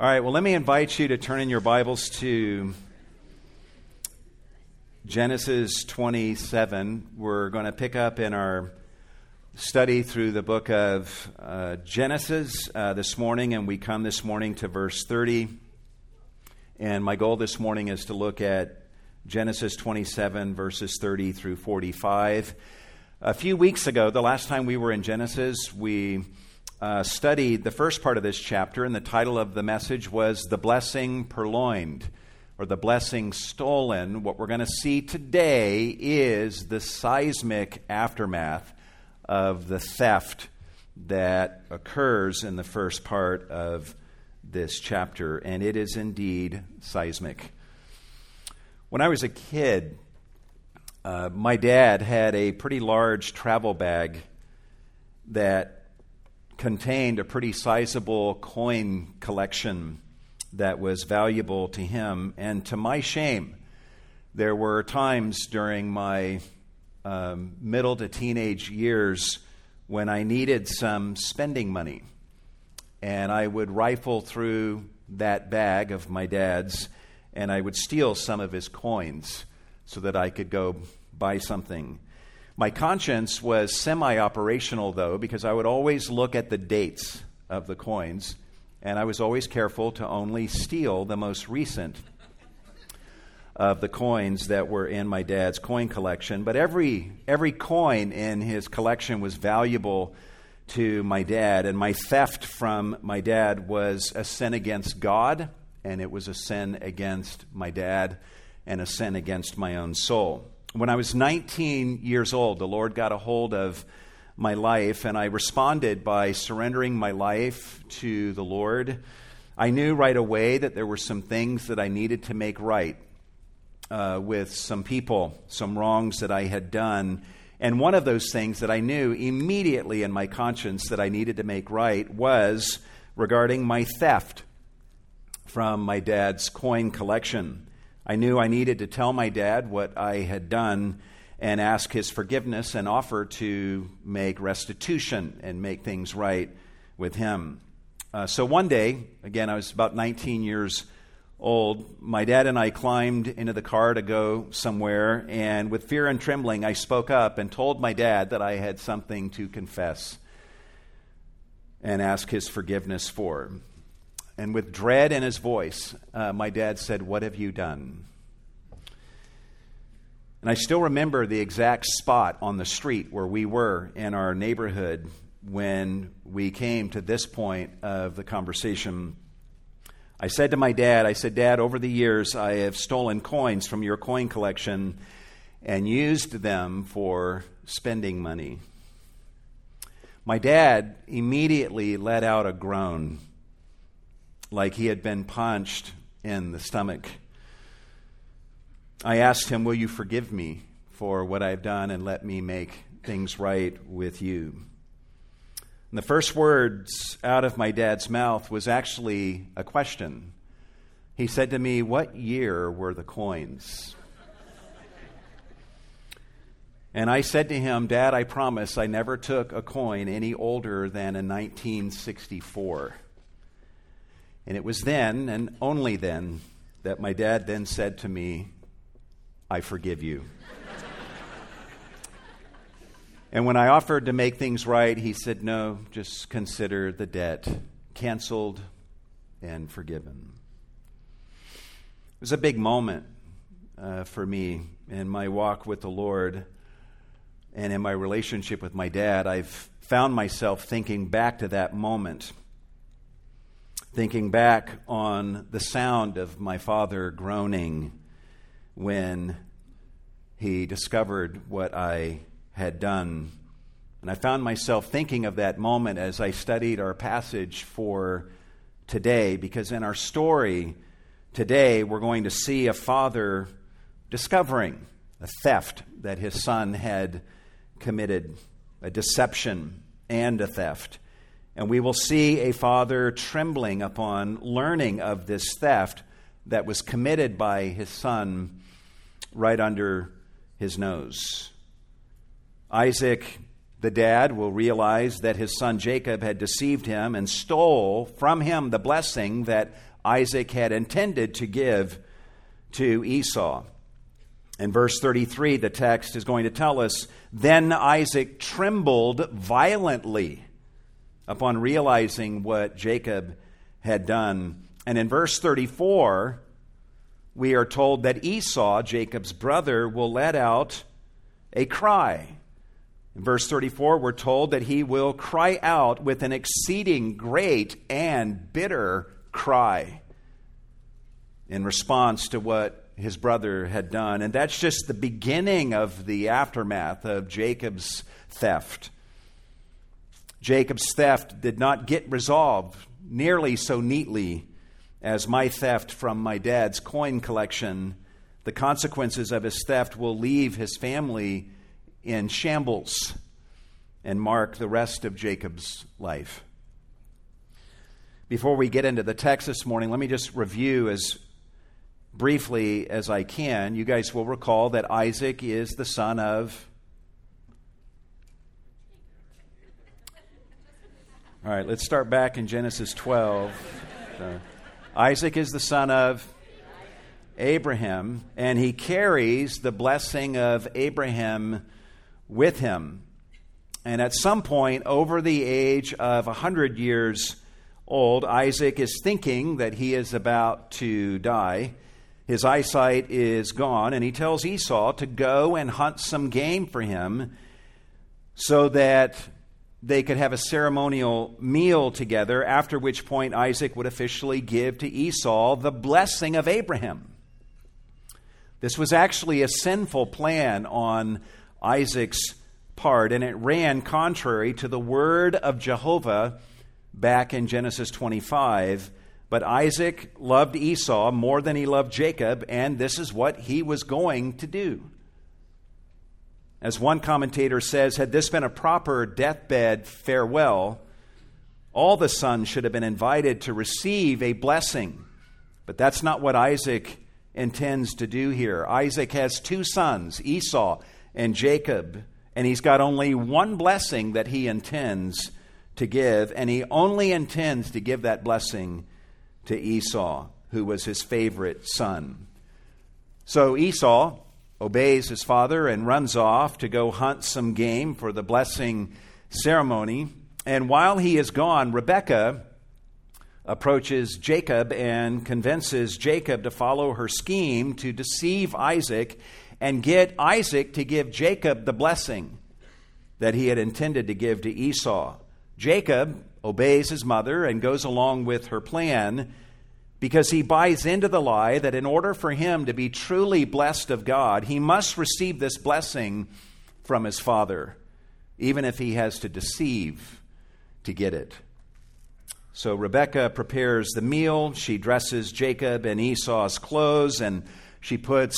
All right, well, let me invite you to turn in your Bibles to Genesis 27. We're going to pick up in our study through the book of uh, Genesis uh, this morning, and we come this morning to verse 30. And my goal this morning is to look at Genesis 27, verses 30 through 45. A few weeks ago, the last time we were in Genesis, we uh, studied the first part of this chapter, and the title of the message was The Blessing Purloined, or The Blessing Stolen. What we're going to see today is the seismic aftermath of the theft that occurs in the first part of this chapter, and it is indeed seismic. When I was a kid, uh, my dad had a pretty large travel bag that contained a pretty sizable coin collection that was valuable to him. And to my shame, there were times during my um, middle to teenage years when I needed some spending money. And I would rifle through that bag of my dad's and I would steal some of his coins so that I could go buy something. My conscience was semi operational, though, because I would always look at the dates of the coins, and I was always careful to only steal the most recent of the coins that were in my dad's coin collection. But every, every coin in his collection was valuable to my dad, and my theft from my dad was a sin against God, and it was a sin against my dad, and a sin against my own soul when I was 19 years old, the Lord got a hold of my life, and I responded by surrendering my life to the Lord. I knew right away that there were some things that I needed to make right uh, with some people, some wrongs that I had done. And one of those things that I knew immediately in my conscience that I needed to make right was regarding my theft from my dad's coin collection. I knew I needed to tell my dad what I had done and ask his forgiveness and offer to make restitution and make things right with him. Uh, so one day, again, I was about 19 years old, my dad and I climbed into the car to go somewhere, and with fear and trembling, I spoke up and told my dad that I had something to confess and ask his forgiveness for. And with dread in his voice, uh, my dad said, What have you done? And I still remember the exact spot on the street where we were in our neighborhood when we came to this point of the conversation. I said to my dad, I said, Dad, over the years I have stolen coins from your coin collection and used them for spending money. My dad immediately let out a groan like he had been punched in the stomach. I asked him, Will you forgive me for what I've done and let me make things right with you? And the first words out of my dad's mouth was actually a question. He said to me, What year were the coins? And I said to him, Dad, I promise I never took a coin any older than in 1964. And it was then, and only then, that my dad then said to me, I forgive you. and when I offered to make things right, he said, No, just consider the debt canceled and forgiven. It was a big moment uh, for me in my walk with the Lord and in my relationship with my dad. I've found myself thinking back to that moment thinking back on the sound of my father groaning when he discovered what I had done. And I found myself thinking of that moment as I studied our passage for today, because in our story today, we're going to see a father discovering a theft that his son had committed, a deception and a theft. And we will see a father trembling upon learning of this theft that was committed by his son right under his nose. Isaac, the dad, will realize that his son Jacob had deceived him and stole from him the blessing that Isaac had intended to give to Esau. In verse 33, the text is going to tell us Then Isaac trembled violently upon realizing what Jacob had done. And in verse 34, we are told that Esau, Jacob's brother, will let out a cry. In verse 34, we're told that he will cry out with an exceeding great and bitter cry in response to what his brother had done. And that's just the beginning of the aftermath of Jacob's theft. Jacob's theft did not get resolved nearly so neatly as my theft from my dad's coin collection. The consequences of his theft will leave his family in shambles and mark the rest of Jacob's life. Before we get into the text this morning, let me just review as briefly as I can. You guys will recall that Isaac is the son of. All right, let's start back in Genesis 12. Uh, Isaac is the son of Abraham, and he carries the blessing of Abraham with him. And at some point, over the age of 100 years old, Isaac is thinking that he is about to die. His eyesight is gone, and he tells Esau to go and hunt some game for him so that they could have a ceremonial meal together, after which point Isaac would officially give to Esau the blessing of Abraham. This was actually a sinful plan on Isaac's part, and it ran contrary to the word of Jehovah back in Genesis 25. But Isaac loved Esau more than he loved Jacob, and this is what he was going to do. As one commentator says, had this been a proper deathbed farewell, all the sons should have been invited to receive a blessing. But that's not what Isaac intends to do here. Isaac has two sons, Esau and Jacob, and he's got only one blessing that he intends to give, and he only intends to give that blessing to Esau, who was his favorite son. So Esau obeys his father and runs off to go hunt some game for the blessing ceremony. And while he is gone, Rebekah approaches Jacob and convinces Jacob to follow her scheme to deceive Isaac and get Isaac to give Jacob the blessing that he had intended to give to Esau. Jacob obeys his mother and goes along with her plan because he buys into the lie that in order for him to be truly blessed of God, he must receive this blessing from his father, even if he has to deceive to get it. So Rebekah prepares the meal. She dresses Jacob in Esau's clothes, and she puts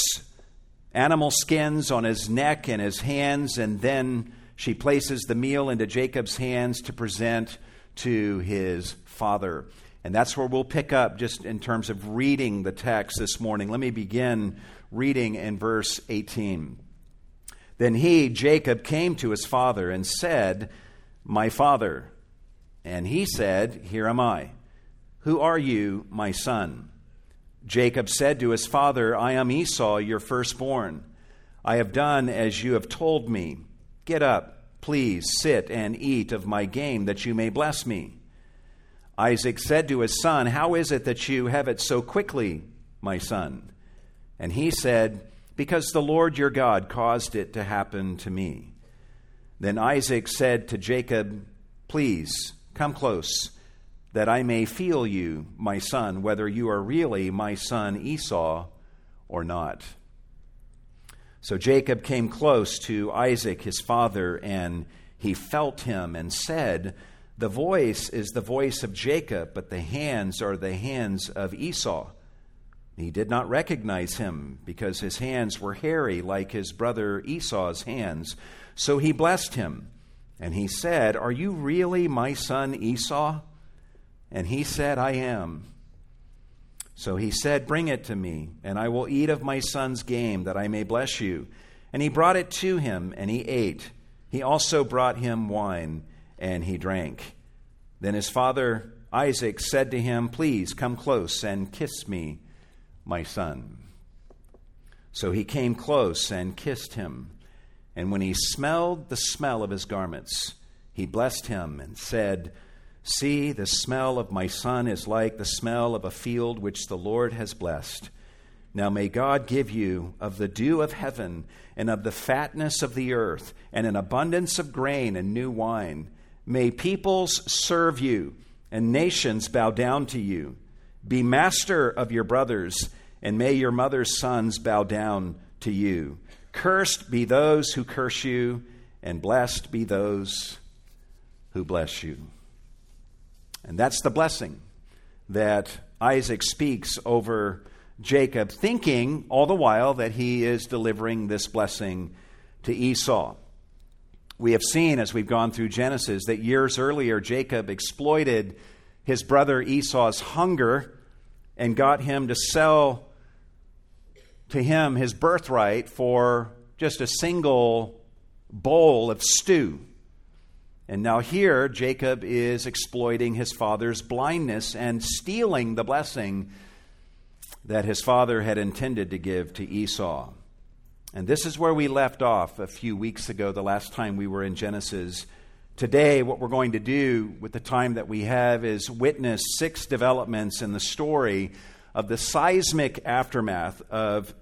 animal skins on his neck and his hands, and then she places the meal into Jacob's hands to present to his father. And that's where we'll pick up just in terms of reading the text this morning. Let me begin reading in verse 18. Then he, Jacob, came to his father and said, My father. And he said, Here am I. Who are you, my son? Jacob said to his father, I am Esau, your firstborn. I have done as you have told me. Get up, please sit and eat of my game, that you may bless me. Isaac said to his son, How is it that you have it so quickly, my son? And he said, Because the Lord your God caused it to happen to me. Then Isaac said to Jacob, Please come close that I may feel you, my son, whether you are really my son Esau or not. So Jacob came close to Isaac, his father, and he felt him and said, The voice is the voice of Jacob, but the hands are the hands of Esau. He did not recognize him because his hands were hairy like his brother Esau's hands. So he blessed him. And he said, Are you really my son Esau? And he said, I am. So he said, Bring it to me, and I will eat of my son's game, that I may bless you. And he brought it to him, and he ate. He also brought him wine, and he drank. Then his father Isaac said to him, Please come close and kiss me, my son. So he came close and kissed him. And when he smelled the smell of his garments, he blessed him and said, See, the smell of my son is like the smell of a field which the Lord has blessed. Now may God give you of the dew of heaven and of the fatness of the earth and an abundance of grain and new wine. May peoples serve you and nations bow down to you. Be master of your brothers, and may your mother's sons bow down to you. Cursed be those who curse you, and blessed be those who bless you. And that's the blessing that Isaac speaks over Jacob, thinking all the while that he is delivering this blessing to Esau. We have seen as we've gone through Genesis that years earlier, Jacob exploited his brother Esau's hunger and got him to sell to him his birthright for just a single bowl of stew. And now here, Jacob is exploiting his father's blindness and stealing the blessing that his father had intended to give to Esau. And this is where we left off a few weeks ago, the last time we were in Genesis. Today, what we're going to do with the time that we have is witness six developments in the story of the seismic aftermath of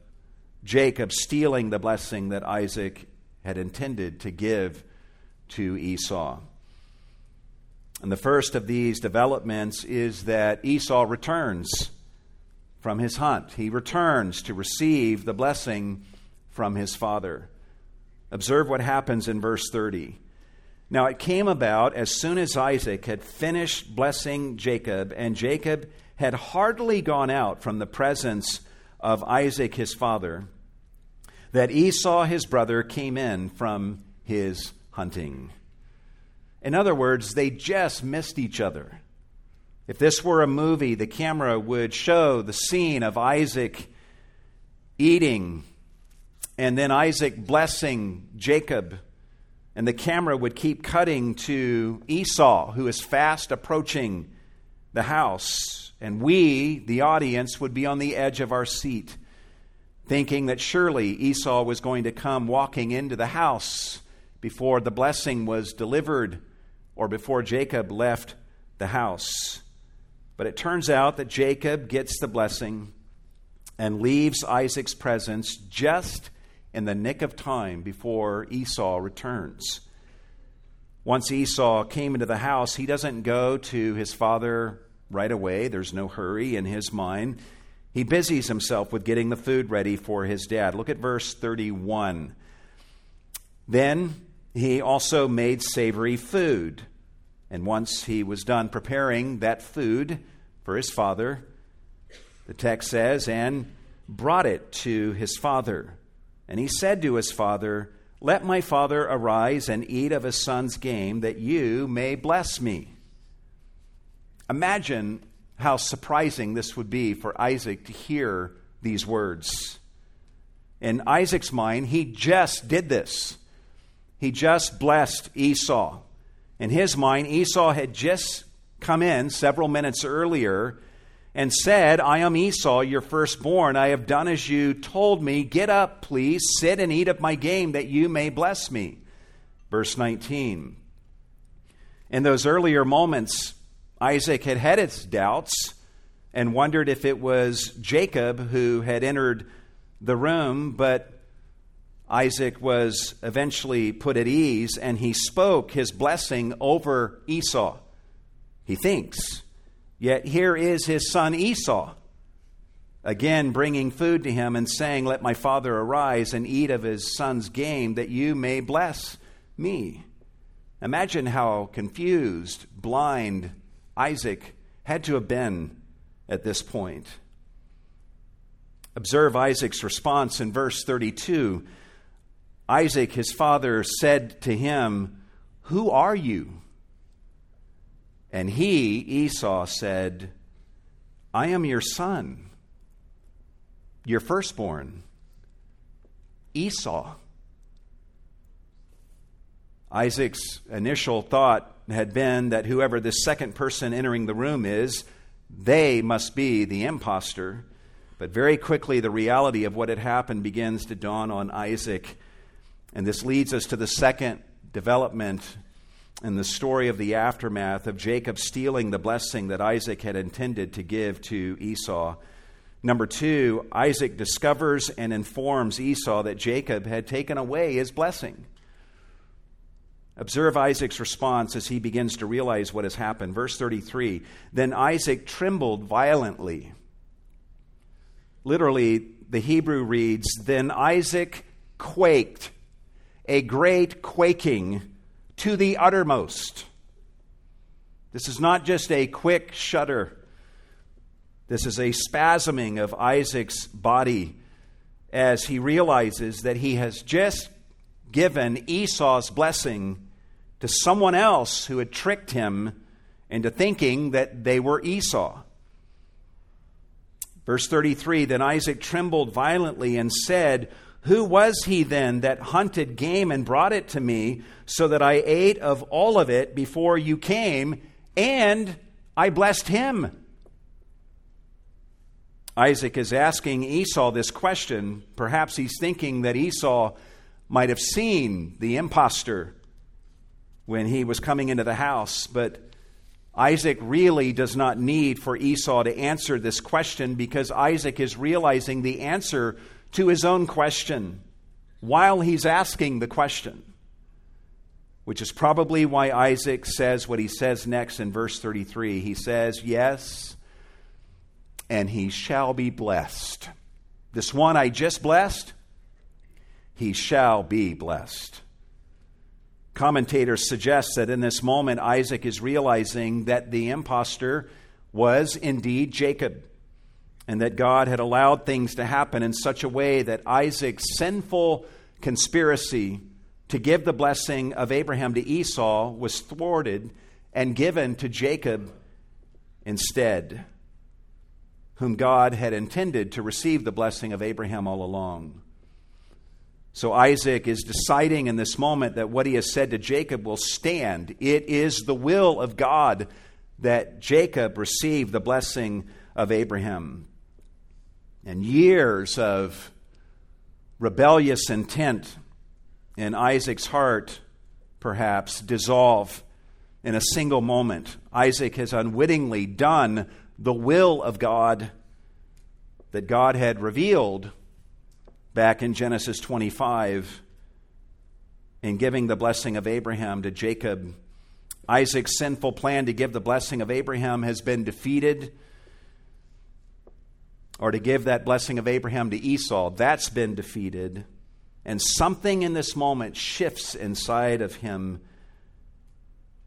Jacob stealing the blessing that Isaac had intended to give to Esau. And the first of these developments is that Esau returns from his hunt. He returns to receive the blessing from his father. Observe what happens in verse 30. Now it came about as soon as Isaac had finished blessing Jacob, and Jacob had hardly gone out from the presence of Isaac his father, that Esau his brother came in from his hunting. In other words, they just missed each other. If this were a movie, the camera would show the scene of Isaac eating and then Isaac blessing Jacob. And the camera would keep cutting to Esau, who is fast approaching the house. And we, the audience, would be on the edge of our seat, thinking that surely Esau was going to come walking into the house before the blessing was delivered or before Jacob left the house. But it turns out that Jacob gets the blessing and leaves Isaac's presence just in the nick of time before Esau returns. Once Esau came into the house, he doesn't go to his father right away. There's no hurry in his mind. He busies himself with getting the food ready for his dad. Look at verse 31. Then he also made savory food. And once he was done preparing that food for his father, the text says, and brought it to his father. And he said to his father, Let my father arise and eat of his son's game, that you may bless me. Imagine how surprising this would be for Isaac to hear these words. In Isaac's mind, he just did this. He just blessed Esau. In his mind, Esau had just come in several minutes earlier and said, I am Esau, your firstborn. I have done as you told me. Get up, please, sit and eat of my game, that you may bless me. Verse 19. In those earlier moments, Isaac had had his doubts and wondered if it was Jacob who had entered the room, but Isaac was eventually put at ease and he spoke his blessing over Esau. He thinks. Yet here is his son Esau, again bringing food to him and saying, Let my father arise and eat of his son's game, that you may bless me. Imagine how confused, blind Isaac had to have been at this point. Observe Isaac's response in verse 32. Isaac, his father, said to him, Who are you? And he, Esau, said, I am your son, your firstborn, Esau. Isaac's initial thought had been that whoever this second person entering the room is, they must be the impostor. But very quickly, the reality of what had happened begins to dawn on Isaac. And this leads us to the second development in the story of the aftermath of Jacob stealing the blessing that Isaac had intended to give to Esau. Number two, Isaac discovers and informs Esau that Jacob had taken away his blessing. Observe Isaac's response as he begins to realize what has happened. Verse 33 Then Isaac trembled violently. Literally, the Hebrew reads, Then Isaac quaked, a great quaking to the uttermost. This is not just a quick shudder. This is a spasming of Isaac's body as he realizes that he has just given Esau's blessing to someone else who had tricked him into thinking that they were Esau. Verse 33 Then Isaac trembled violently and said, Who was he then that hunted game and brought it to me, so that I ate of all of it before you came, and I blessed him? Isaac is asking Esau this question. Perhaps he's thinking that Esau might have seen the impostor when he was coming into the house. But Isaac really does not need for Esau to answer this question because Isaac is realizing the answer to his own question while he's asking the question, which is probably why Isaac says what he says next in verse 33. He says, Yes, and he shall be blessed. This one I just blessed, he shall be blessed. Commentators suggest that in this moment, Isaac is realizing that the impostor was indeed Jacob, and that God had allowed things to happen in such a way that Isaac's sinful conspiracy to give the blessing of Abraham to Esau was thwarted and given to Jacob instead, whom God had intended to receive the blessing of Abraham all along. So Isaac is deciding in this moment that what he has said to Jacob will stand. It is the will of God that Jacob receive the blessing of Abraham. And years of rebellious intent in Isaac's heart, perhaps, dissolve in a single moment. Isaac has unwittingly done the will of God that God had revealed back in Genesis 25 in giving the blessing of Abraham to Jacob. Isaac's sinful plan to give the blessing of Abraham has been defeated, or to give that blessing of Abraham to Esau, that's been defeated. And something in this moment shifts inside of him.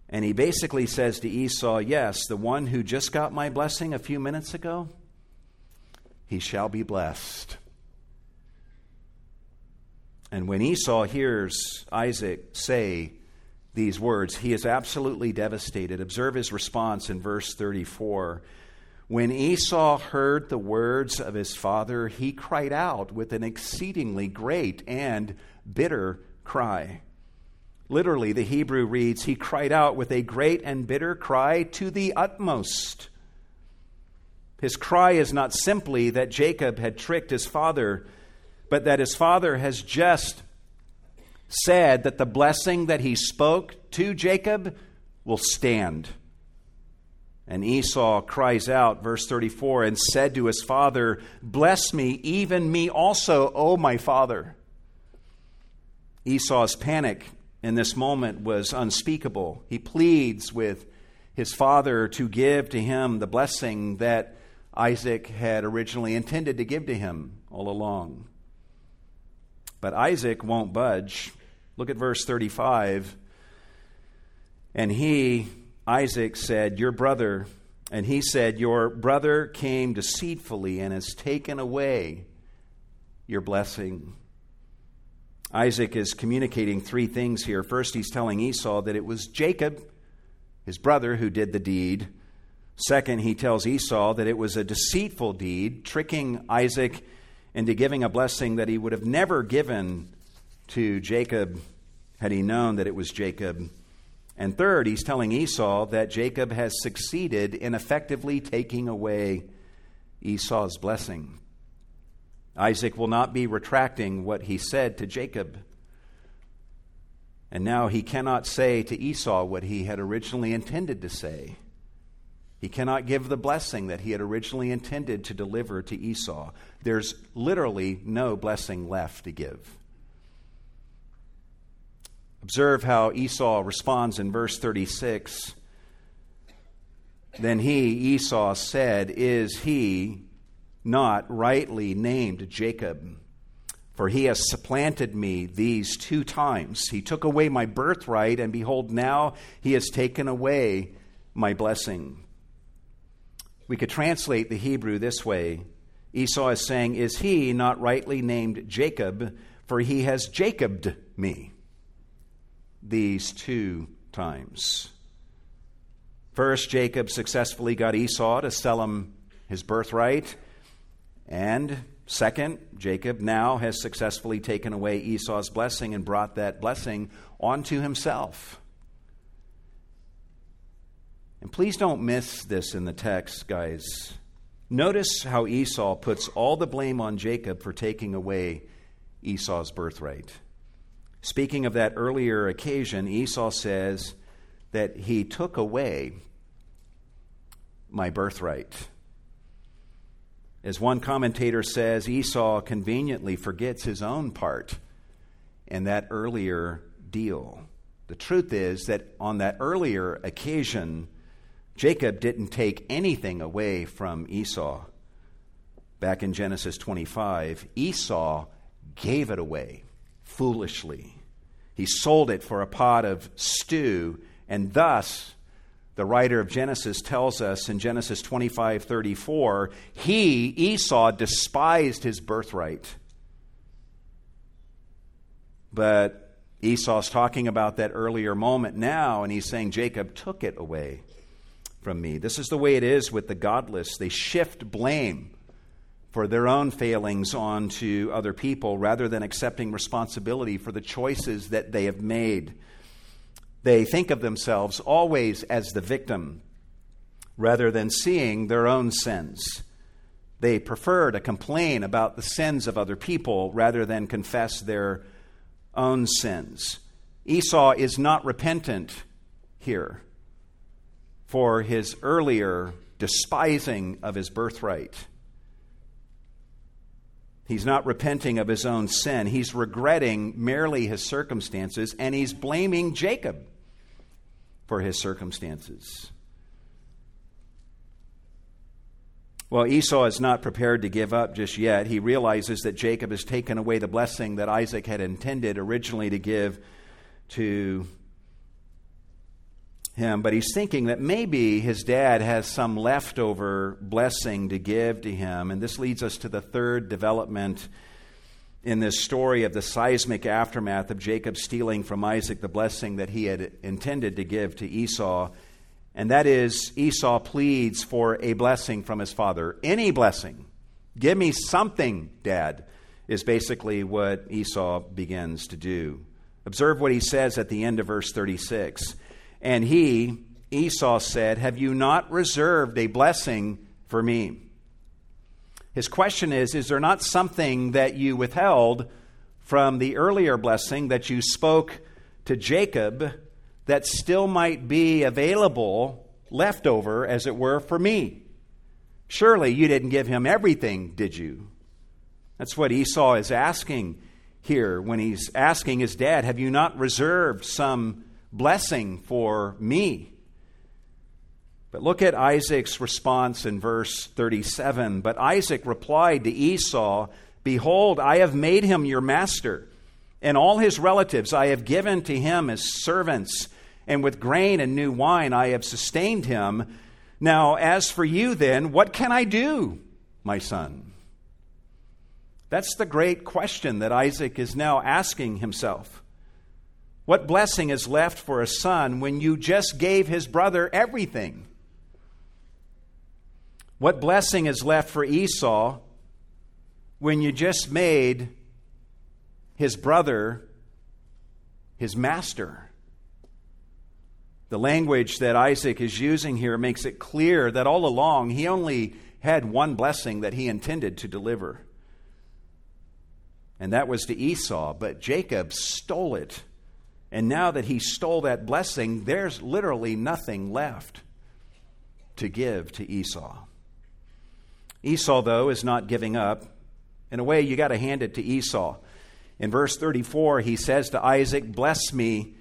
And he basically says to Esau, Yes, the one who just got my blessing a few minutes ago, he shall be blessed. And when Esau hears Isaac say these words, he is absolutely devastated. Observe his response in verse 34. When Esau heard the words of his father, he cried out with an exceedingly great and bitter cry. Literally, the Hebrew reads, He cried out with a great and bitter cry to the utmost. His cry is not simply that Jacob had tricked his father but that his father has just said that the blessing that he spoke to Jacob will stand. And Esau cries out, verse 34, and said to his father, Bless me, even me also, O my father. Esau's panic in this moment was unspeakable. He pleads with his father to give to him the blessing that Isaac had originally intended to give to him all along. But Isaac won't budge. Look at verse 35. And he, Isaac, said, Your brother, and he said, Your brother came deceitfully and has taken away your blessing. Isaac is communicating three things here. First, he's telling Esau that it was Jacob, his brother, who did the deed. Second, he tells Esau that it was a deceitful deed, tricking Isaac into giving a blessing that he would have never given to Jacob had he known that it was Jacob. And third, he's telling Esau that Jacob has succeeded in effectively taking away Esau's blessing. Isaac will not be retracting what he said to Jacob. And now he cannot say to Esau what he had originally intended to say. He cannot give the blessing that he had originally intended to deliver to Esau. There's literally no blessing left to give. Observe how Esau responds in verse 36. Then he, Esau, said, Is he not rightly named Jacob? For he has supplanted me these two times. He took away my birthright, and behold, now he has taken away my blessing. We could translate the Hebrew this way Esau is saying, Is he not rightly named Jacob? For he has Jacobed me these two times. First, Jacob successfully got Esau to sell him his birthright. And second, Jacob now has successfully taken away Esau's blessing and brought that blessing onto himself. And please don't miss this in the text, guys. Notice how Esau puts all the blame on Jacob for taking away Esau's birthright. Speaking of that earlier occasion, Esau says that he took away my birthright. As one commentator says, Esau conveniently forgets his own part in that earlier deal. The truth is that on that earlier occasion, Jacob didn't take anything away from Esau. Back in Genesis 25, Esau gave it away foolishly. He sold it for a pot of stew, and thus, the writer of Genesis tells us in Genesis 25 34, he, Esau, despised his birthright. But Esau's talking about that earlier moment now, and he's saying Jacob took it away from me. This is the way it is with the godless. They shift blame for their own failings onto other people rather than accepting responsibility for the choices that they have made. They think of themselves always as the victim rather than seeing their own sins. They prefer to complain about the sins of other people rather than confess their own sins. Esau is not repentant here for his earlier despising of his birthright. He's not repenting of his own sin. He's regretting merely his circumstances, and he's blaming Jacob for his circumstances. Well, Esau is not prepared to give up just yet. He realizes that Jacob has taken away the blessing that Isaac had intended originally to give to him, but he's thinking that maybe his dad has some leftover blessing to give to him. And this leads us to the third development in this story of the seismic aftermath of Jacob stealing from Isaac the blessing that he had intended to give to Esau. And that is, Esau pleads for a blessing from his father. Any blessing. Give me something, Dad, is basically what Esau begins to do. Observe what he says at the end of verse 36. And he, Esau, said, Have you not reserved a blessing for me? His question is Is there not something that you withheld from the earlier blessing that you spoke to Jacob that still might be available, left over, as it were, for me? Surely you didn't give him everything, did you? That's what Esau is asking here when he's asking his dad, Have you not reserved some blessing for me. But look at Isaac's response in verse 37. But Isaac replied to Esau, Behold, I have made him your master, and all his relatives I have given to him as servants, and with grain and new wine I have sustained him. Now, as for you, then, what can I do, my son? That's the great question that Isaac is now asking himself. What blessing is left for a son when you just gave his brother everything? What blessing is left for Esau when you just made his brother his master? The language that Isaac is using here makes it clear that all along he only had one blessing that he intended to deliver. And that was to Esau, but Jacob stole it. And now that he stole that blessing, there's literally nothing left to give to Esau. Esau, though, is not giving up. In a way, you got to hand it to Esau. In verse 34, he says to Isaac, Bless me,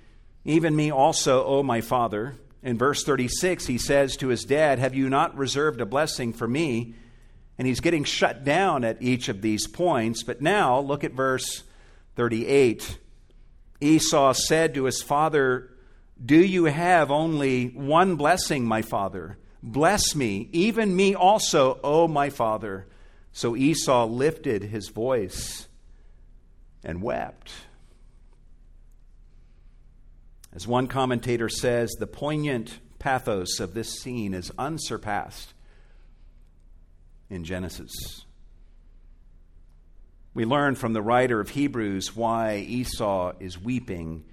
even me also, O my father. In verse 36, he says to his dad, Have you not reserved a blessing for me? And he's getting shut down at each of these points. But now, look at verse 38. Esau said to his father, Do you have only one blessing, my father? Bless me, even me also, O my father. So Esau lifted his voice and wept. As one commentator says, the poignant pathos of this scene is unsurpassed in Genesis. We learn from the writer of Hebrews why Esau is weeping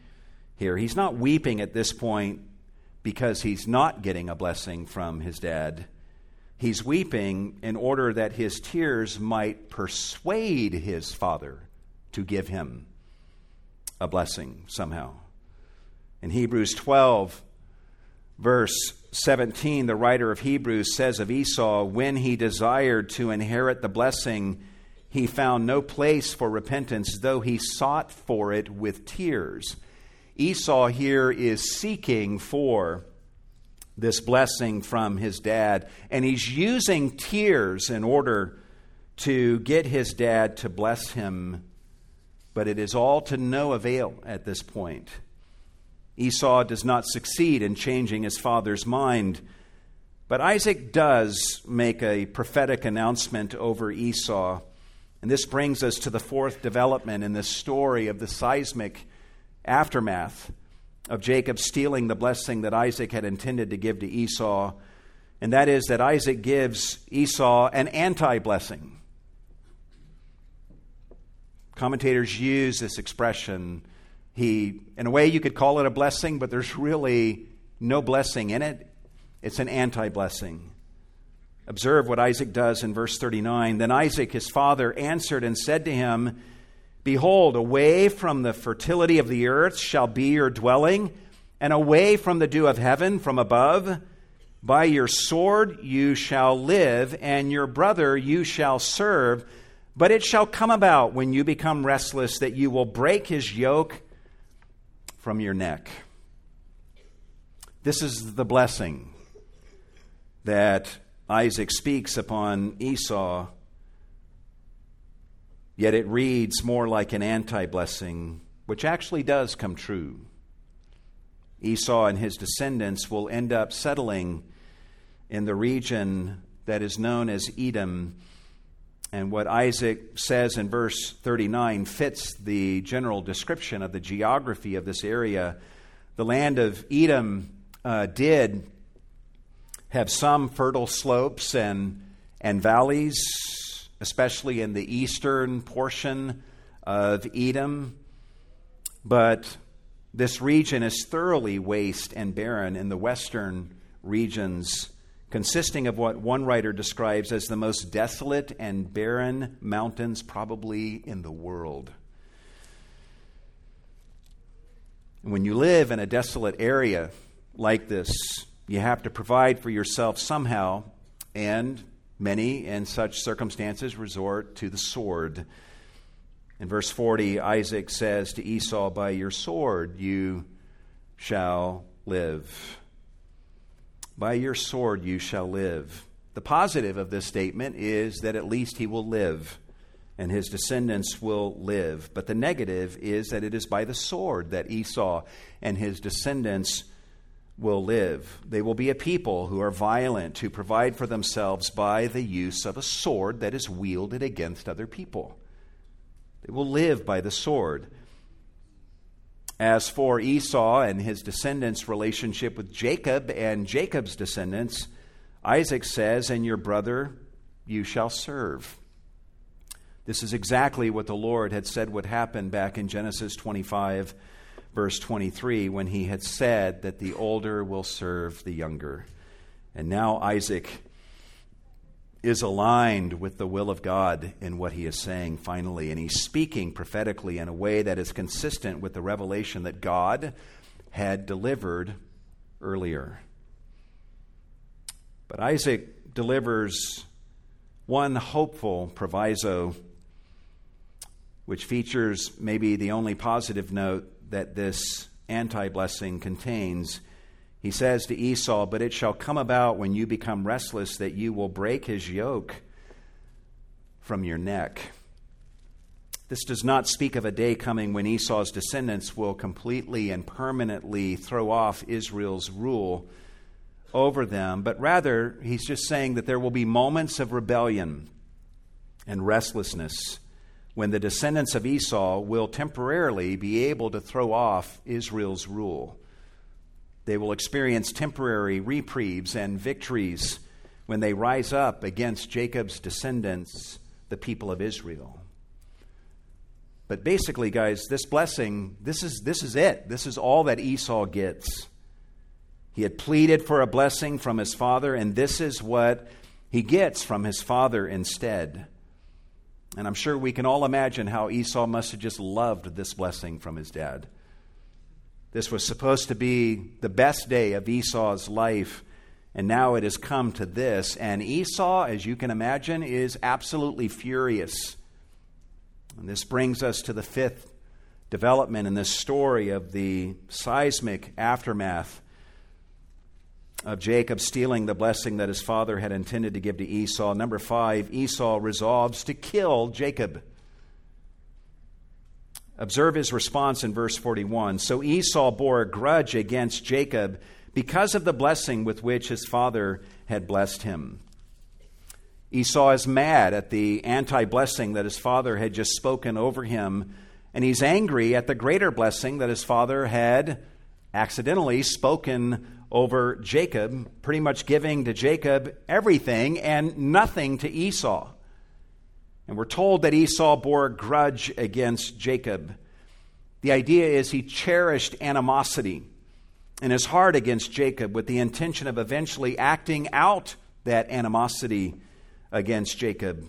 here. He's not weeping at this point because he's not getting a blessing from his dad. He's weeping in order that his tears might persuade his father to give him a blessing somehow. In Hebrews 12, verse 17, the writer of Hebrews says of Esau, when he desired to inherit the blessing, he found no place for repentance, though he sought for it with tears. Esau here is seeking for this blessing from his dad, and he's using tears in order to get his dad to bless him, but it is all to no avail at this point. Esau does not succeed in changing his father's mind, but Isaac does make a prophetic announcement over Esau. And this brings us to the fourth development in this story of the seismic aftermath of Jacob stealing the blessing that Isaac had intended to give to Esau, and that is that Isaac gives Esau an anti blessing. Commentators use this expression. He, in a way, you could call it a blessing, but there's really no blessing in it. It's an anti blessing. Observe what Isaac does in verse 39. Then Isaac, his father, answered and said to him, Behold, away from the fertility of the earth shall be your dwelling, and away from the dew of heaven from above. By your sword you shall live, and your brother you shall serve. But it shall come about when you become restless that you will break his yoke from your neck. This is the blessing that Isaac speaks upon Esau Yet it reads more like an anti blessing, which actually does come true. Esau and his descendants will end up settling in the region that is known as Edom. And what Isaac says in verse 39 fits the general description of the geography of this area. The land of Edom uh, did have some fertile slopes and, and valleys especially in the eastern portion of Edom. But this region is thoroughly waste and barren in the western regions, consisting of what one writer describes as the most desolate and barren mountains probably in the world. When you live in a desolate area like this, you have to provide for yourself somehow, and Many, in such circumstances, resort to the sword. In verse 40, Isaac says to Esau, By your sword you shall live. By your sword you shall live. The positive of this statement is that at least he will live and his descendants will live. But the negative is that it is by the sword that Esau and his descendants will live. They will be a people who are violent, who provide for themselves by the use of a sword that is wielded against other people. They will live by the sword. As for Esau and his descendants' relationship with Jacob and Jacob's descendants, Isaac says, And your brother you shall serve. This is exactly what the Lord had said would happen back in Genesis 25 verse 23, when he had said that the older will serve the younger. And now Isaac is aligned with the will of God in what he is saying finally, and he's speaking prophetically in a way that is consistent with the revelation that God had delivered earlier. But Isaac delivers one hopeful proviso, which features maybe the only positive note that this anti blessing contains. He says to Esau, But it shall come about when you become restless that you will break his yoke from your neck. This does not speak of a day coming when Esau's descendants will completely and permanently throw off Israel's rule over them, but rather, he's just saying that there will be moments of rebellion and restlessness when the descendants of Esau will temporarily be able to throw off Israel's rule. They will experience temporary reprieves and victories when they rise up against Jacob's descendants, the people of Israel. But basically, guys, this blessing, this is, this is it. This is all that Esau gets. He had pleaded for a blessing from his father, and this is what he gets from his father instead. And I'm sure we can all imagine how Esau must have just loved this blessing from his dad. This was supposed to be the best day of Esau's life, and now it has come to this. And Esau, as you can imagine, is absolutely furious. And this brings us to the fifth development in this story of the seismic aftermath of Jacob stealing the blessing that his father had intended to give to Esau. Number five, Esau resolves to kill Jacob. Observe his response in verse 41. So Esau bore a grudge against Jacob because of the blessing with which his father had blessed him. Esau is mad at the anti blessing that his father had just spoken over him, and he's angry at the greater blessing that his father had accidentally spoken over Jacob, pretty much giving to Jacob everything and nothing to Esau. And we're told that Esau bore a grudge against Jacob. The idea is he cherished animosity in his heart against Jacob with the intention of eventually acting out that animosity against Jacob,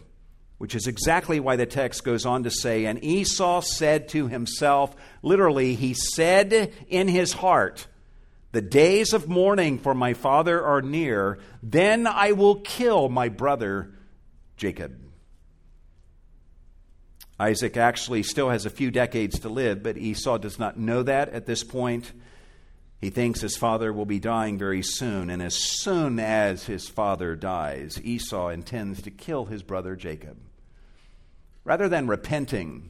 which is exactly why the text goes on to say, And Esau said to himself, literally, he said in his heart, the days of mourning for my father are near. Then I will kill my brother Jacob. Isaac actually still has a few decades to live, but Esau does not know that at this point. He thinks his father will be dying very soon, and as soon as his father dies, Esau intends to kill his brother Jacob. Rather than repenting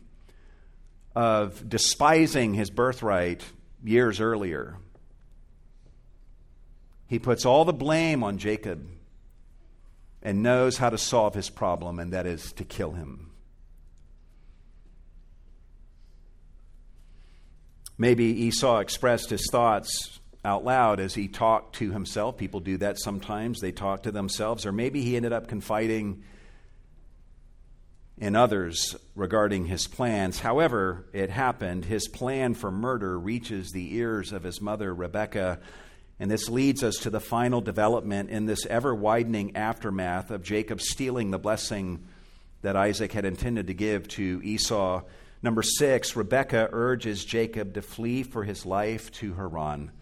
of despising his birthright years earlier, he puts all the blame on Jacob and knows how to solve his problem, and that is to kill him. Maybe Esau expressed his thoughts out loud as he talked to himself. People do that sometimes, they talk to themselves. Or maybe he ended up confiding in others regarding his plans. However, it happened. His plan for murder reaches the ears of his mother, Rebekah, and this leads us to the final development in this ever widening aftermath of Jacob stealing the blessing that Isaac had intended to give to Esau. Number six, Rebekah urges Jacob to flee for his life to Haran.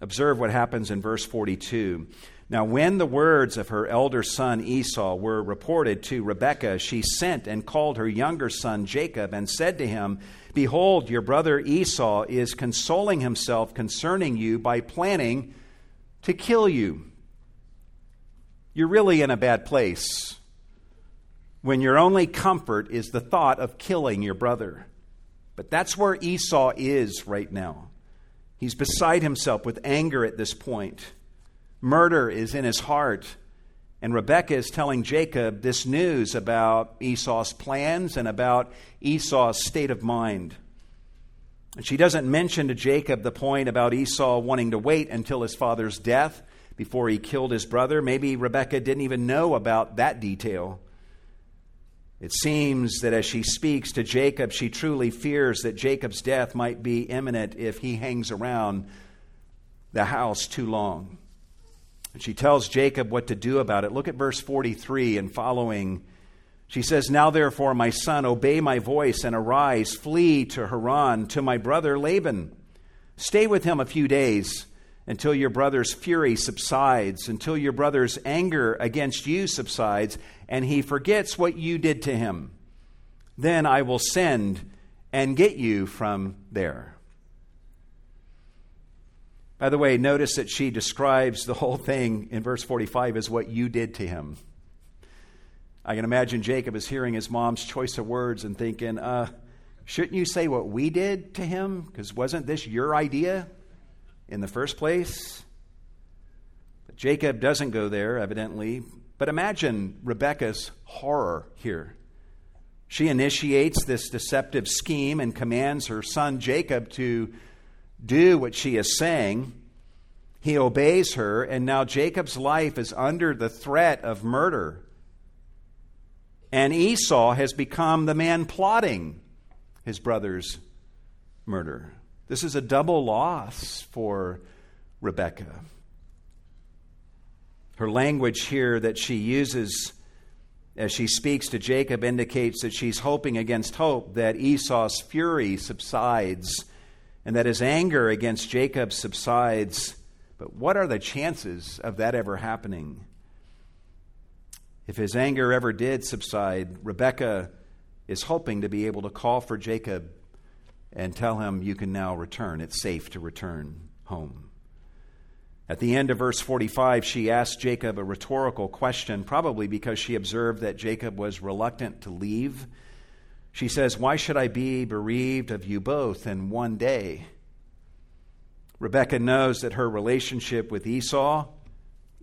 Observe what happens in verse 42. Now, when the words of her elder son Esau were reported to Rebekah, she sent and called her younger son Jacob and said to him, Behold, your brother Esau is consoling himself concerning you by planning to kill you. You're really in a bad place when your only comfort is the thought of killing your brother. But that's where Esau is right now. He's beside himself with anger at this point. Murder is in his heart. And Rebekah is telling Jacob this news about Esau's plans and about Esau's state of mind. And she doesn't mention to Jacob the point about Esau wanting to wait until his father's death before he killed his brother. Maybe Rebekah didn't even know about that detail. It seems that as she speaks to Jacob, she truly fears that Jacob's death might be imminent if he hangs around the house too long. And she tells Jacob what to do about it. Look at verse 43 and following. She says, Now therefore, my son, obey my voice and arise, flee to Haran, to my brother Laban. Stay with him a few days until your brother's fury subsides, until your brother's anger against you subsides, and he forgets what you did to him. Then I will send and get you from there. By the way, notice that she describes the whole thing in verse 45 as what you did to him. I can imagine Jacob is hearing his mom's choice of words and thinking, uh, shouldn't you say what we did to him? Because wasn't this your idea in the first place? But Jacob doesn't go there, evidently. But imagine Rebekah's horror here. She initiates this deceptive scheme and commands her son Jacob to do what she is saying. He obeys her, and now Jacob's life is under the threat of murder. And Esau has become the man plotting his brother's murder. This is a double loss for Rebekah. Her language here that she uses as she speaks to Jacob indicates that she's hoping against hope that Esau's fury subsides and that his anger against Jacob subsides. But what are the chances of that ever happening? If his anger ever did subside, Rebekah is hoping to be able to call for Jacob and tell him, You can now return. It's safe to return home. At the end of verse 45, she asked Jacob a rhetorical question, probably because she observed that Jacob was reluctant to leave she says, Why should I be bereaved of you both in one day? Rebekah knows that her relationship with Esau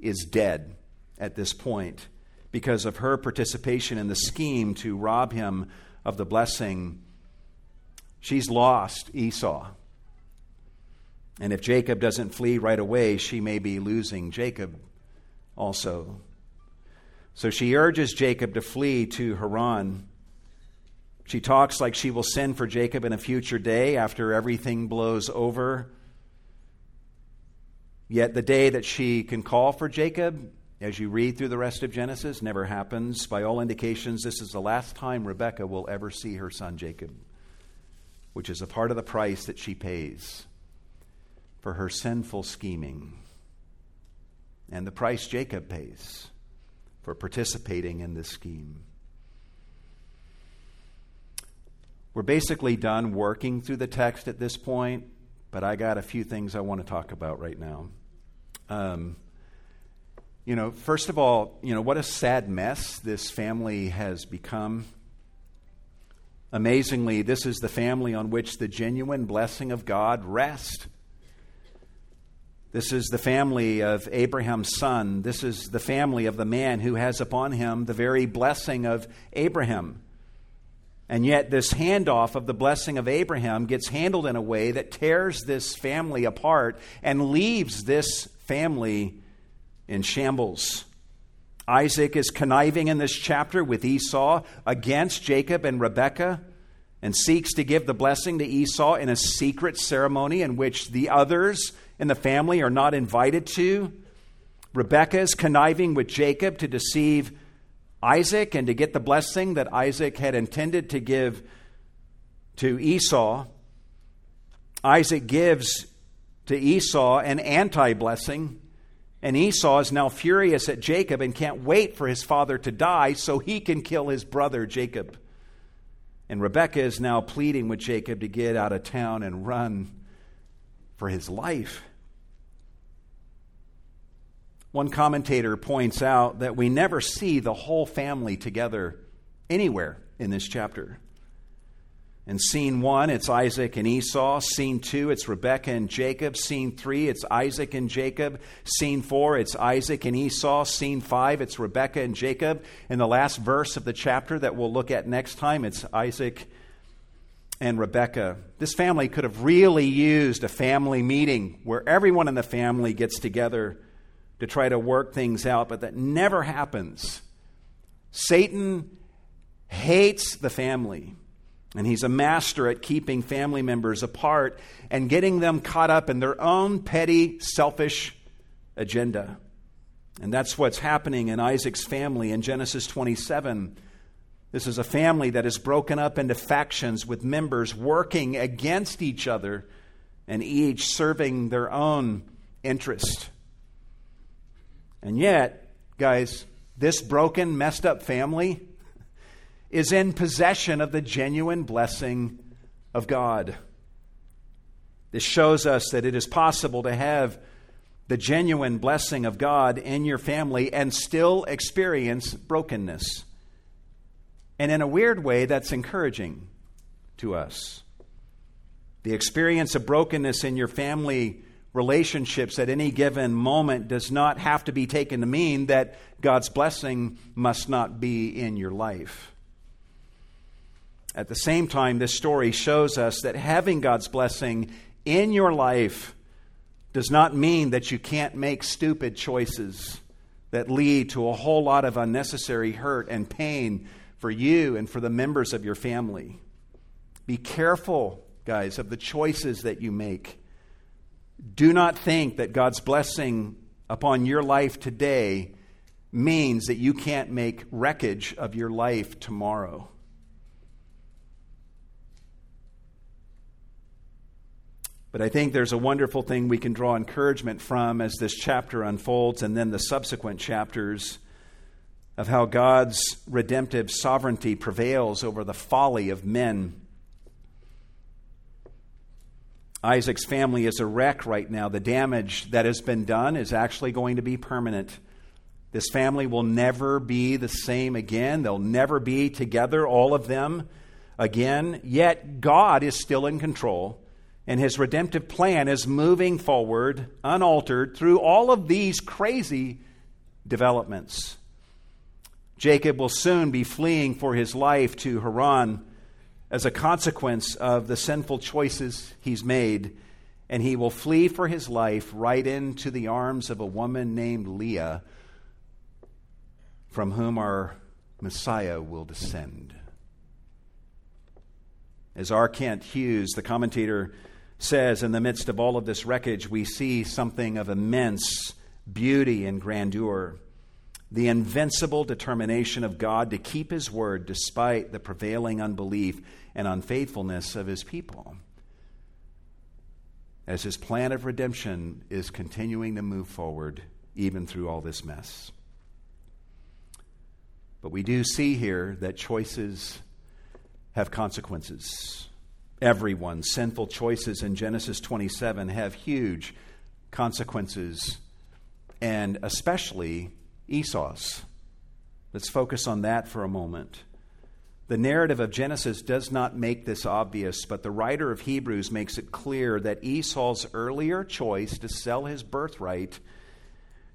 is dead at this point because of her participation in the scheme to rob him of the blessing. She's lost Esau. And if Jacob doesn't flee right away, she may be losing Jacob also. So she urges Jacob to flee to Haran. She talks like she will send for Jacob in a future day after everything blows over. Yet the day that she can call for Jacob, as you read through the rest of Genesis, never happens. By all indications, this is the last time Rebekah will ever see her son Jacob, which is a part of the price that she pays for her sinful scheming, and the price Jacob pays for participating in this scheme. We're basically done working through the text at this point, but I got a few things I want to talk about right now. Um, you know, first of all, you know, what a sad mess this family has become. Amazingly, this is the family on which the genuine blessing of God rests. This is the family of Abraham's son. This is the family of the man who has upon him the very blessing of Abraham. And yet, this handoff of the blessing of Abraham gets handled in a way that tears this family apart and leaves this family in shambles. Isaac is conniving in this chapter with Esau against Jacob and Rebekah and seeks to give the blessing to Esau in a secret ceremony in which the others in the family are not invited to. Rebekah is conniving with Jacob to deceive Isaac and to get the blessing that Isaac had intended to give to Esau, Isaac gives to Esau an anti blessing. And Esau is now furious at Jacob and can't wait for his father to die so he can kill his brother Jacob. And Rebekah is now pleading with Jacob to get out of town and run for his life. One commentator points out that we never see the whole family together anywhere in this chapter. In scene one, it's Isaac and Esau. Scene two, it's Rebekah and Jacob. Scene three, it's Isaac and Jacob. Scene four, it's Isaac and Esau. Scene five, it's Rebekah and Jacob. In the last verse of the chapter that we'll look at next time, it's Isaac and Rebekah. This family could have really used a family meeting where everyone in the family gets together to try to work things out, but that never happens. Satan hates the family. And he's a master at keeping family members apart and getting them caught up in their own petty, selfish agenda. And that's what's happening in Isaac's family in Genesis 27. This is a family that is broken up into factions with members working against each other and each serving their own interest. And yet, guys, this broken, messed up family is in possession of the genuine blessing of God. This shows us that it is possible to have the genuine blessing of God in your family and still experience brokenness. And in a weird way, that's encouraging to us. The experience of brokenness in your family relationships at any given moment does not have to be taken to mean that God's blessing must not be in your life. At the same time, this story shows us that having God's blessing in your life does not mean that you can't make stupid choices that lead to a whole lot of unnecessary hurt and pain for you and for the members of your family. Be careful, guys, of the choices that you make. Do not think that God's blessing upon your life today means that you can't make wreckage of your life tomorrow. But I think there's a wonderful thing we can draw encouragement from as this chapter unfolds and then the subsequent chapters of how God's redemptive sovereignty prevails over the folly of men. Isaac's family is a wreck right now. The damage that has been done is actually going to be permanent. This family will never be the same again. They'll never be together, all of them again. Yet God is still in control and his redemptive plan is moving forward unaltered through all of these crazy developments. Jacob will soon be fleeing for his life to Haran as a consequence of the sinful choices he's made, and he will flee for his life right into the arms of a woman named Leah, from whom our Messiah will descend. As R. Kent Hughes, the commentator, says, in the midst of all of this wreckage, we see something of immense beauty and grandeur. The invincible determination of God to keep His word despite the prevailing unbelief and unfaithfulness of His people. As His plan of redemption is continuing to move forward, even through all this mess. But we do see here that choices have consequences everyone's sinful choices in Genesis 27 have huge consequences, and especially Esau's. Let's focus on that for a moment. The narrative of Genesis does not make this obvious, but the writer of Hebrews makes it clear that Esau's earlier choice to sell his birthright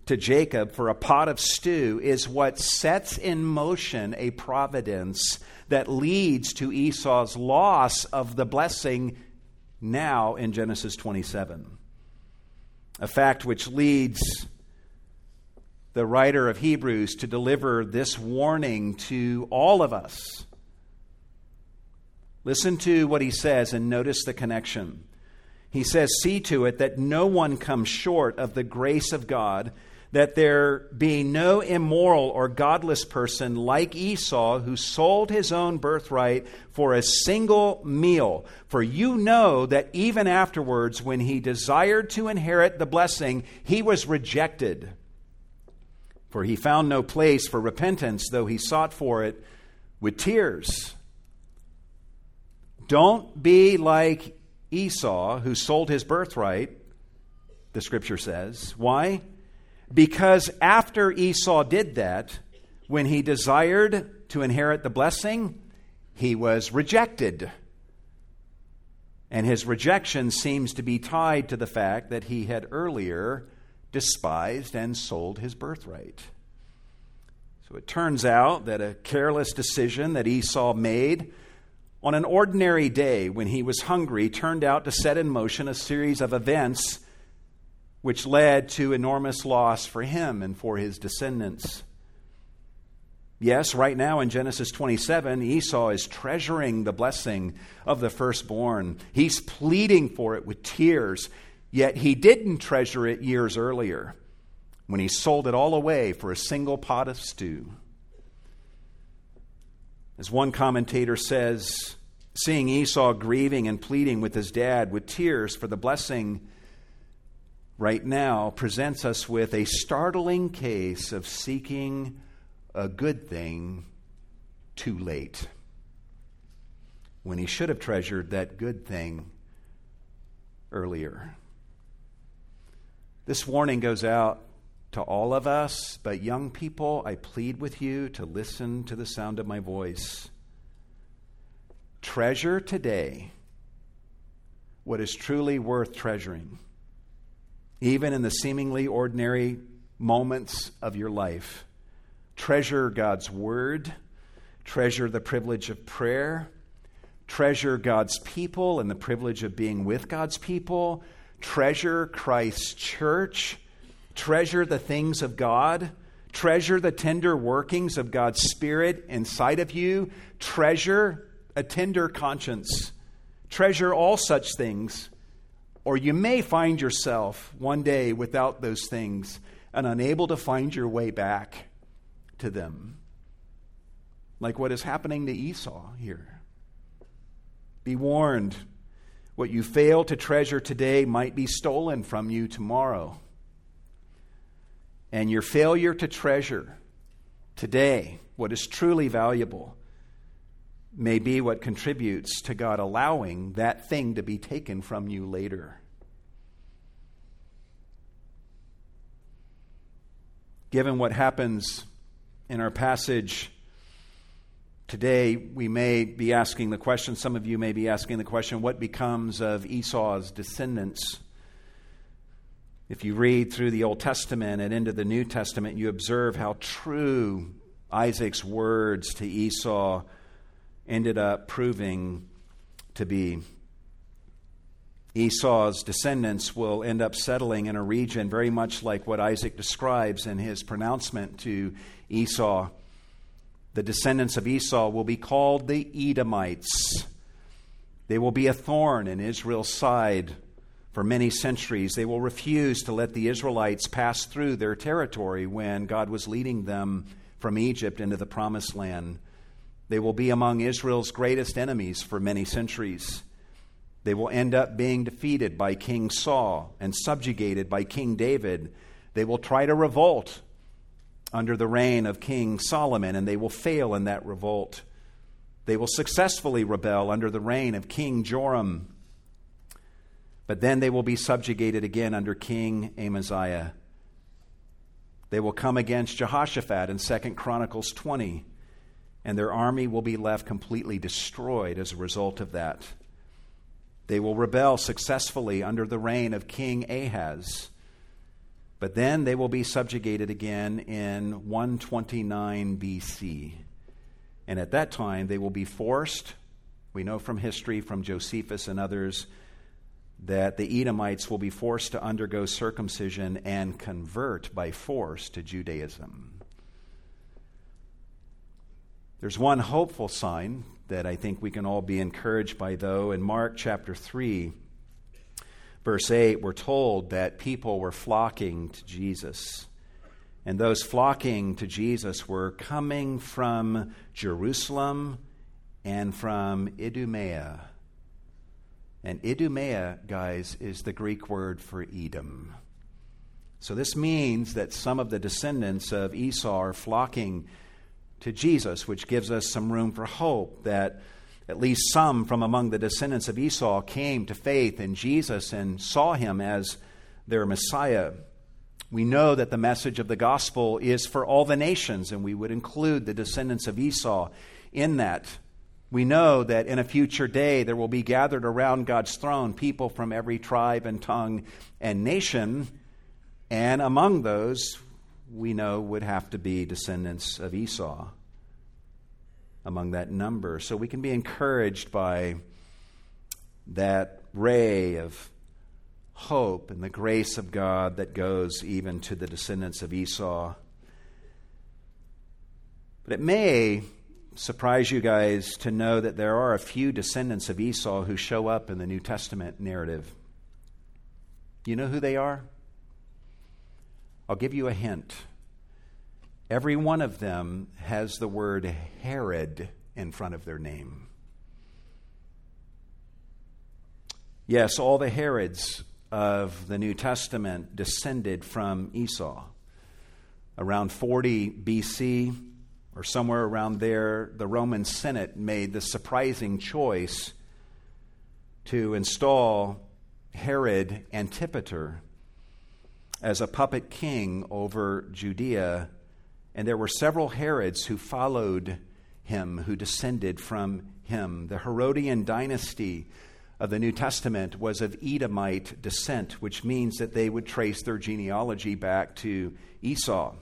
to Jacob for a pot of stew is what sets in motion a providence that leads to Esau's loss of the blessing now in Genesis 27. A fact which leads the writer of Hebrews to deliver this warning to all of us. Listen to what he says and notice the connection. He says, See to it that no one comes short of the grace of God that there be no immoral or godless person like Esau who sold his own birthright for a single meal. For you know that even afterwards, when he desired to inherit the blessing, he was rejected. For he found no place for repentance, though he sought for it with tears. Don't be like Esau, who sold his birthright, the scripture says. Why? Because after Esau did that, when he desired to inherit the blessing, he was rejected. And his rejection seems to be tied to the fact that he had earlier despised and sold his birthright. So it turns out that a careless decision that Esau made on an ordinary day when he was hungry turned out to set in motion a series of events which led to enormous loss for him and for his descendants. Yes, right now in Genesis 27, Esau is treasuring the blessing of the firstborn. He's pleading for it with tears, yet he didn't treasure it years earlier when he sold it all away for a single pot of stew. As one commentator says, seeing Esau grieving and pleading with his dad with tears for the blessing right now presents us with a startling case of seeking a good thing too late when he should have treasured that good thing earlier. This warning goes out to all of us, but young people, I plead with you to listen to the sound of my voice. Treasure today what is truly worth treasuring, even in the seemingly ordinary moments of your life. Treasure God's Word, treasure the privilege of prayer, treasure God's people and the privilege of being with God's people, treasure Christ's church, treasure the things of God, treasure the tender workings of God's Spirit inside of you, treasure a tender conscience, treasure all such things. Or you may find yourself one day without those things and unable to find your way back to them, like what is happening to Esau here. Be warned what you fail to treasure today might be stolen from you tomorrow. And your failure to treasure today what is truly valuable may be what contributes to God allowing that thing to be taken from you later. Given what happens in our passage today, we may be asking the question, some of you may be asking the question, what becomes of Esau's descendants? If you read through the Old Testament and into the New Testament, you observe how true Isaac's words to Esau ended up proving to be. Esau's descendants will end up settling in a region very much like what Isaac describes in his pronouncement to Esau. The descendants of Esau will be called the Edomites. They will be a thorn in Israel's side for many centuries. They will refuse to let the Israelites pass through their territory when God was leading them from Egypt into the promised land. They will be among Israel's greatest enemies for many centuries. They will end up being defeated by King Saul and subjugated by King David. They will try to revolt under the reign of King Solomon, and they will fail in that revolt. They will successfully rebel under the reign of King Joram. But then they will be subjugated again under King Amaziah. They will come against Jehoshaphat in 2 Chronicles 20, and their army will be left completely destroyed as a result of that. They will rebel successfully under the reign of King Ahaz. But then they will be subjugated again in 129 BC. And at that time, they will be forced, we know from history, from Josephus and others, that the Edomites will be forced to undergo circumcision and convert by force to Judaism. There's one hopeful sign that I think we can all be encouraged by, though. In Mark chapter 3, verse 8, we're told that people were flocking to Jesus. And those flocking to Jesus were coming from Jerusalem and from Idumea. And Idumea, guys, is the Greek word for Edom. So this means that some of the descendants of Esau are flocking to Jesus, which gives us some room for hope that at least some from among the descendants of Esau came to faith in Jesus and saw him as their Messiah. We know that the message of the gospel is for all the nations, and we would include the descendants of Esau in that. We know that in a future day there will be gathered around God's throne people from every tribe and tongue and nation, and among those we know would have to be descendants of Esau among that number. So we can be encouraged by that ray of hope and the grace of God that goes even to the descendants of Esau. But it may surprise you guys to know that there are a few descendants of Esau who show up in the New Testament narrative. You know who they are? I'll give you a hint. Every one of them has the word Herod in front of their name. Yes, all the Herods of the New Testament descended from Esau. Around 40 BC, or somewhere around there, the Roman Senate made the surprising choice to install Herod Antipater as a puppet king over Judea. And there were several Herods who followed him, who descended from him. The Herodian dynasty of the New Testament was of Edomite descent, which means that they would trace their genealogy back to Esau.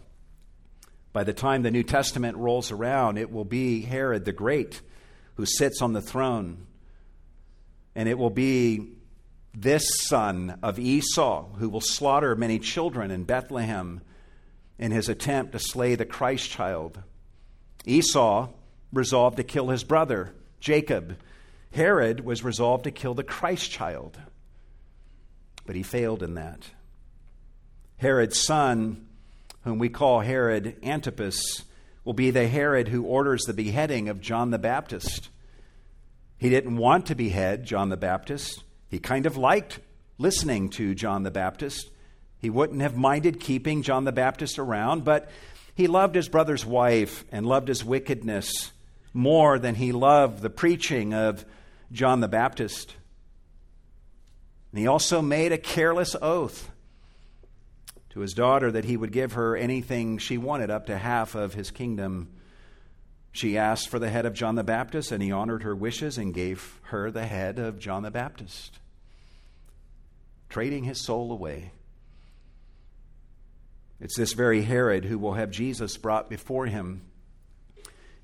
By the time the New Testament rolls around, it will be Herod the Great who sits on the throne. And it will be this son of Esau who will slaughter many children in Bethlehem in his attempt to slay the Christ child. Esau resolved to kill his brother, Jacob. Herod was resolved to kill the Christ child, but he failed in that. Herod's son whom we call Herod Antipas, will be the Herod who orders the beheading of John the Baptist. He didn't want to behead John the Baptist. He kind of liked listening to John the Baptist. He wouldn't have minded keeping John the Baptist around, but he loved his brother's wife and loved his wickedness more than he loved the preaching of John the Baptist. And he also made a careless oath to his daughter that he would give her anything she wanted, up to half of his kingdom. She asked for the head of John the Baptist, and he honored her wishes and gave her the head of John the Baptist, trading his soul away. It's this very Herod who will have Jesus brought before him.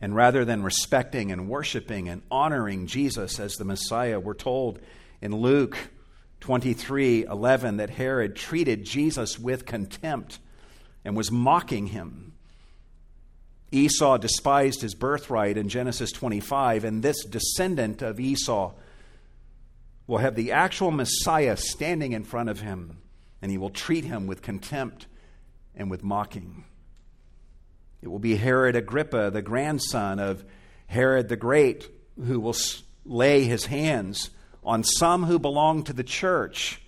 And rather than respecting and worshiping and honoring Jesus as the Messiah, we're told in Luke 23 11 that Herod treated Jesus with contempt and was mocking him. Esau despised his birthright in Genesis 25, and this descendant of Esau will have the actual Messiah standing in front of him, and he will treat him with contempt and with mocking. It will be Herod Agrippa, the grandson of Herod the Great, who will lay his hands on some who belong to the church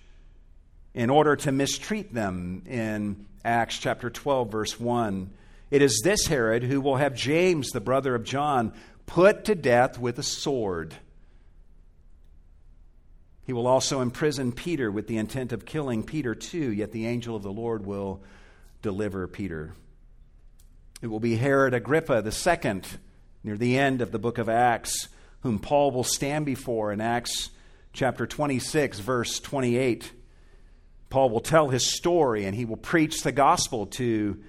in order to mistreat them in Acts chapter 12, verse 1. It is this Herod who will have James, the brother of John, put to death with a sword. He will also imprison Peter with the intent of killing Peter too, yet the angel of the Lord will deliver Peter. It will be Herod Agrippa second, near the end of the book of Acts, whom Paul will stand before in Acts chapter 26, verse 28. Paul will tell his story and he will preach the gospel to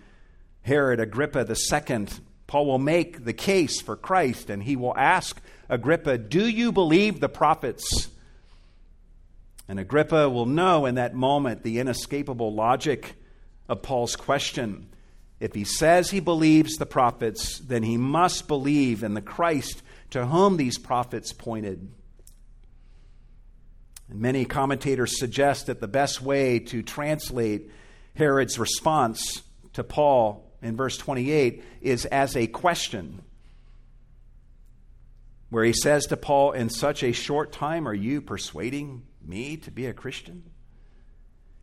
Herod Agrippa II. Paul will make the case for Christ and he will ask Agrippa, Do you believe the prophets? And Agrippa will know in that moment the inescapable logic of Paul's question. If he says he believes the prophets, then he must believe in the Christ to whom these prophets pointed. And many commentators suggest that the best way to translate Herod's response to Paul in verse 28 is as a question, where he says to Paul, In such a short time, are you persuading me to be a Christian?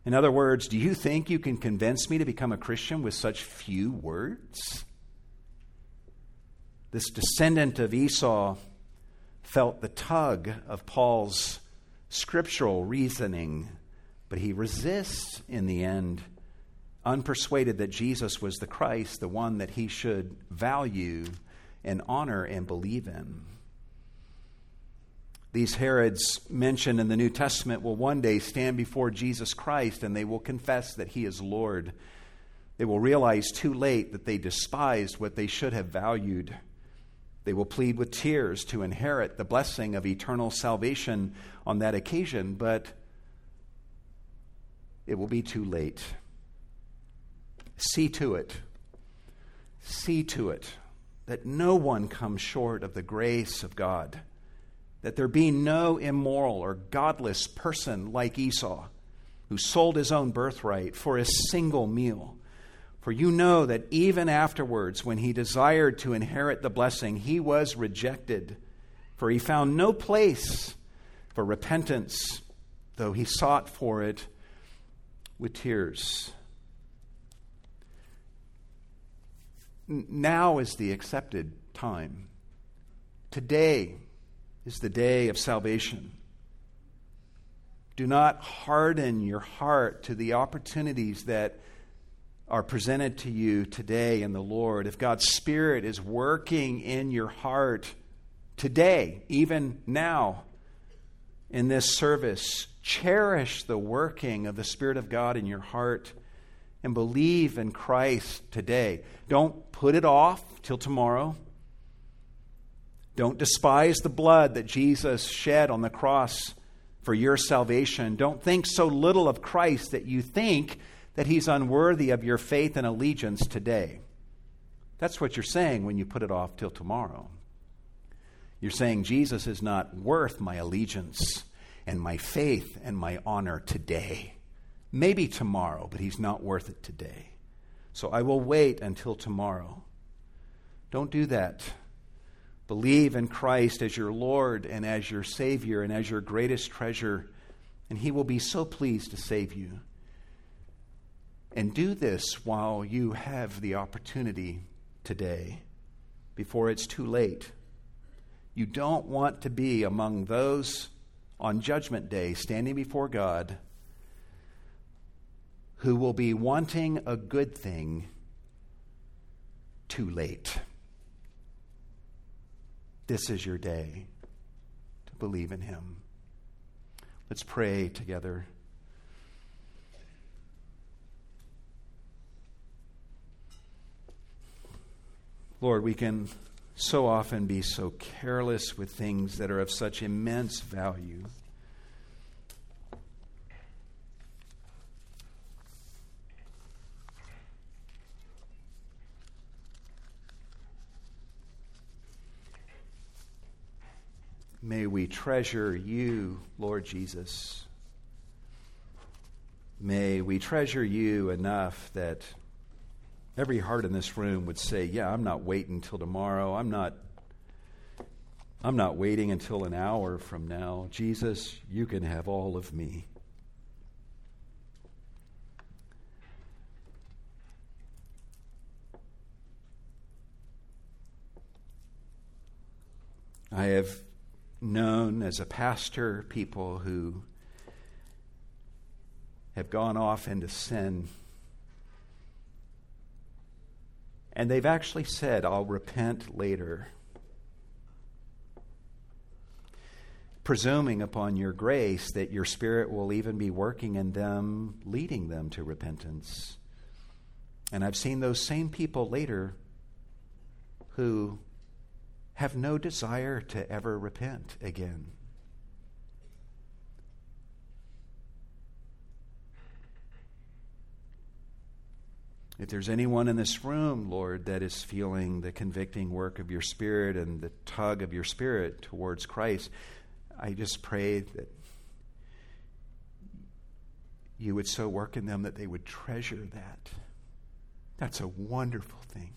In other words, do you think you can convince me to become a Christian with such few words? This descendant of Esau felt the tug of Paul's scriptural reasoning, but he resists in the end, unpersuaded that Jesus was the Christ, the one that he should value and honor and believe in. These Herods mentioned in the New Testament will one day stand before Jesus Christ and they will confess that he is Lord. They will realize too late that they despised what they should have valued. They will plead with tears to inherit the blessing of eternal salvation on that occasion, but it will be too late. See to it, see to it that no one comes short of the grace of God, that there be no immoral or godless person like Esau, who sold his own birthright for a single meal. For you know that even afterwards, when he desired to inherit the blessing, he was rejected, for he found no place for repentance, though he sought for it with tears. Now is the accepted time. Today is the day of salvation. Do not harden your heart to the opportunities that are presented to you today in the Lord. If God's Spirit is working in your heart today, even now, in this service, cherish the working of the Spirit of God in your heart and believe in Christ today. Don't put it off till tomorrow. Don't despise the blood that Jesus shed on the cross for your salvation. Don't think so little of Christ that you think that he's unworthy of your faith and allegiance today. That's what you're saying when you put it off till tomorrow. You're saying Jesus is not worth my allegiance and my faith and my honor today. Maybe tomorrow, but he's not worth it today. So I will wait until tomorrow. Don't do that. Believe in Christ as your Lord and as your Savior and as your greatest treasure, and He will be so pleased to save you. And do this while you have the opportunity today, before it's too late. You don't want to be among those on Judgment Day standing before God who will be wanting a good thing too late. This is your day to believe in Him. Let's pray together. Lord, we can so often be so careless with things that are of such immense value. May we treasure you, Lord Jesus. May we treasure you enough that every heart in this room would say, Yeah, I'm not waiting until tomorrow. I'm not. I'm not waiting until an hour from now. Jesus, you can have all of me. I have known as a pastor people who have gone off into sin And they've actually said, I'll repent later. Presuming upon your grace that your Spirit will even be working in them, leading them to repentance. And I've seen those same people later who have no desire to ever repent again. If there's anyone in this room, Lord, that is feeling the convicting work of your Spirit and the tug of your Spirit towards Christ, I just pray that you would so work in them that they would treasure that. That's a wonderful thing.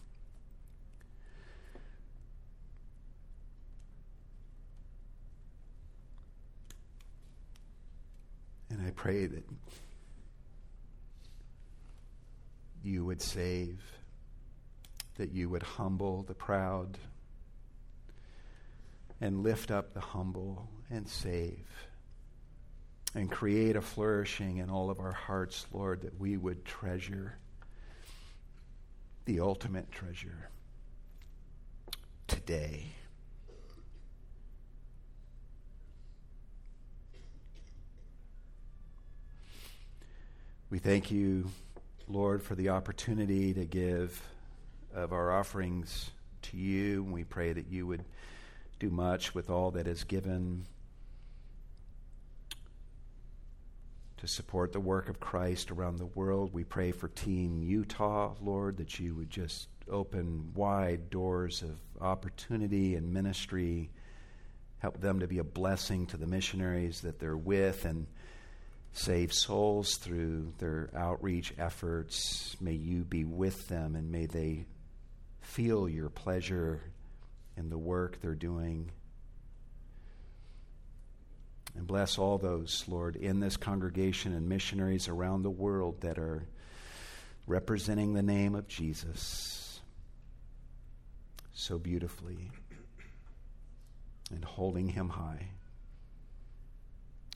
And I pray that you would save, that you would humble the proud and lift up the humble and save and create a flourishing in all of our hearts, Lord, that we would treasure the ultimate treasure today. We thank you Lord, for the opportunity to give of our offerings to you. We pray that you would do much with all that is given to support the work of Christ around the world. We pray for Team Utah, Lord, that you would just open wide doors of opportunity and ministry. Help them to be a blessing to the missionaries that they're with and save souls through their outreach efforts. May you be with them and may they feel your pleasure in the work they're doing. And bless all those, Lord, in this congregation and missionaries around the world that are representing the name of Jesus so beautifully and holding him high.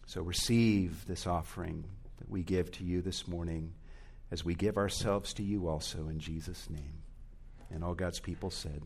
So receive this offering that we give to you this morning as we give ourselves to you also in Jesus' name. And all God's people said,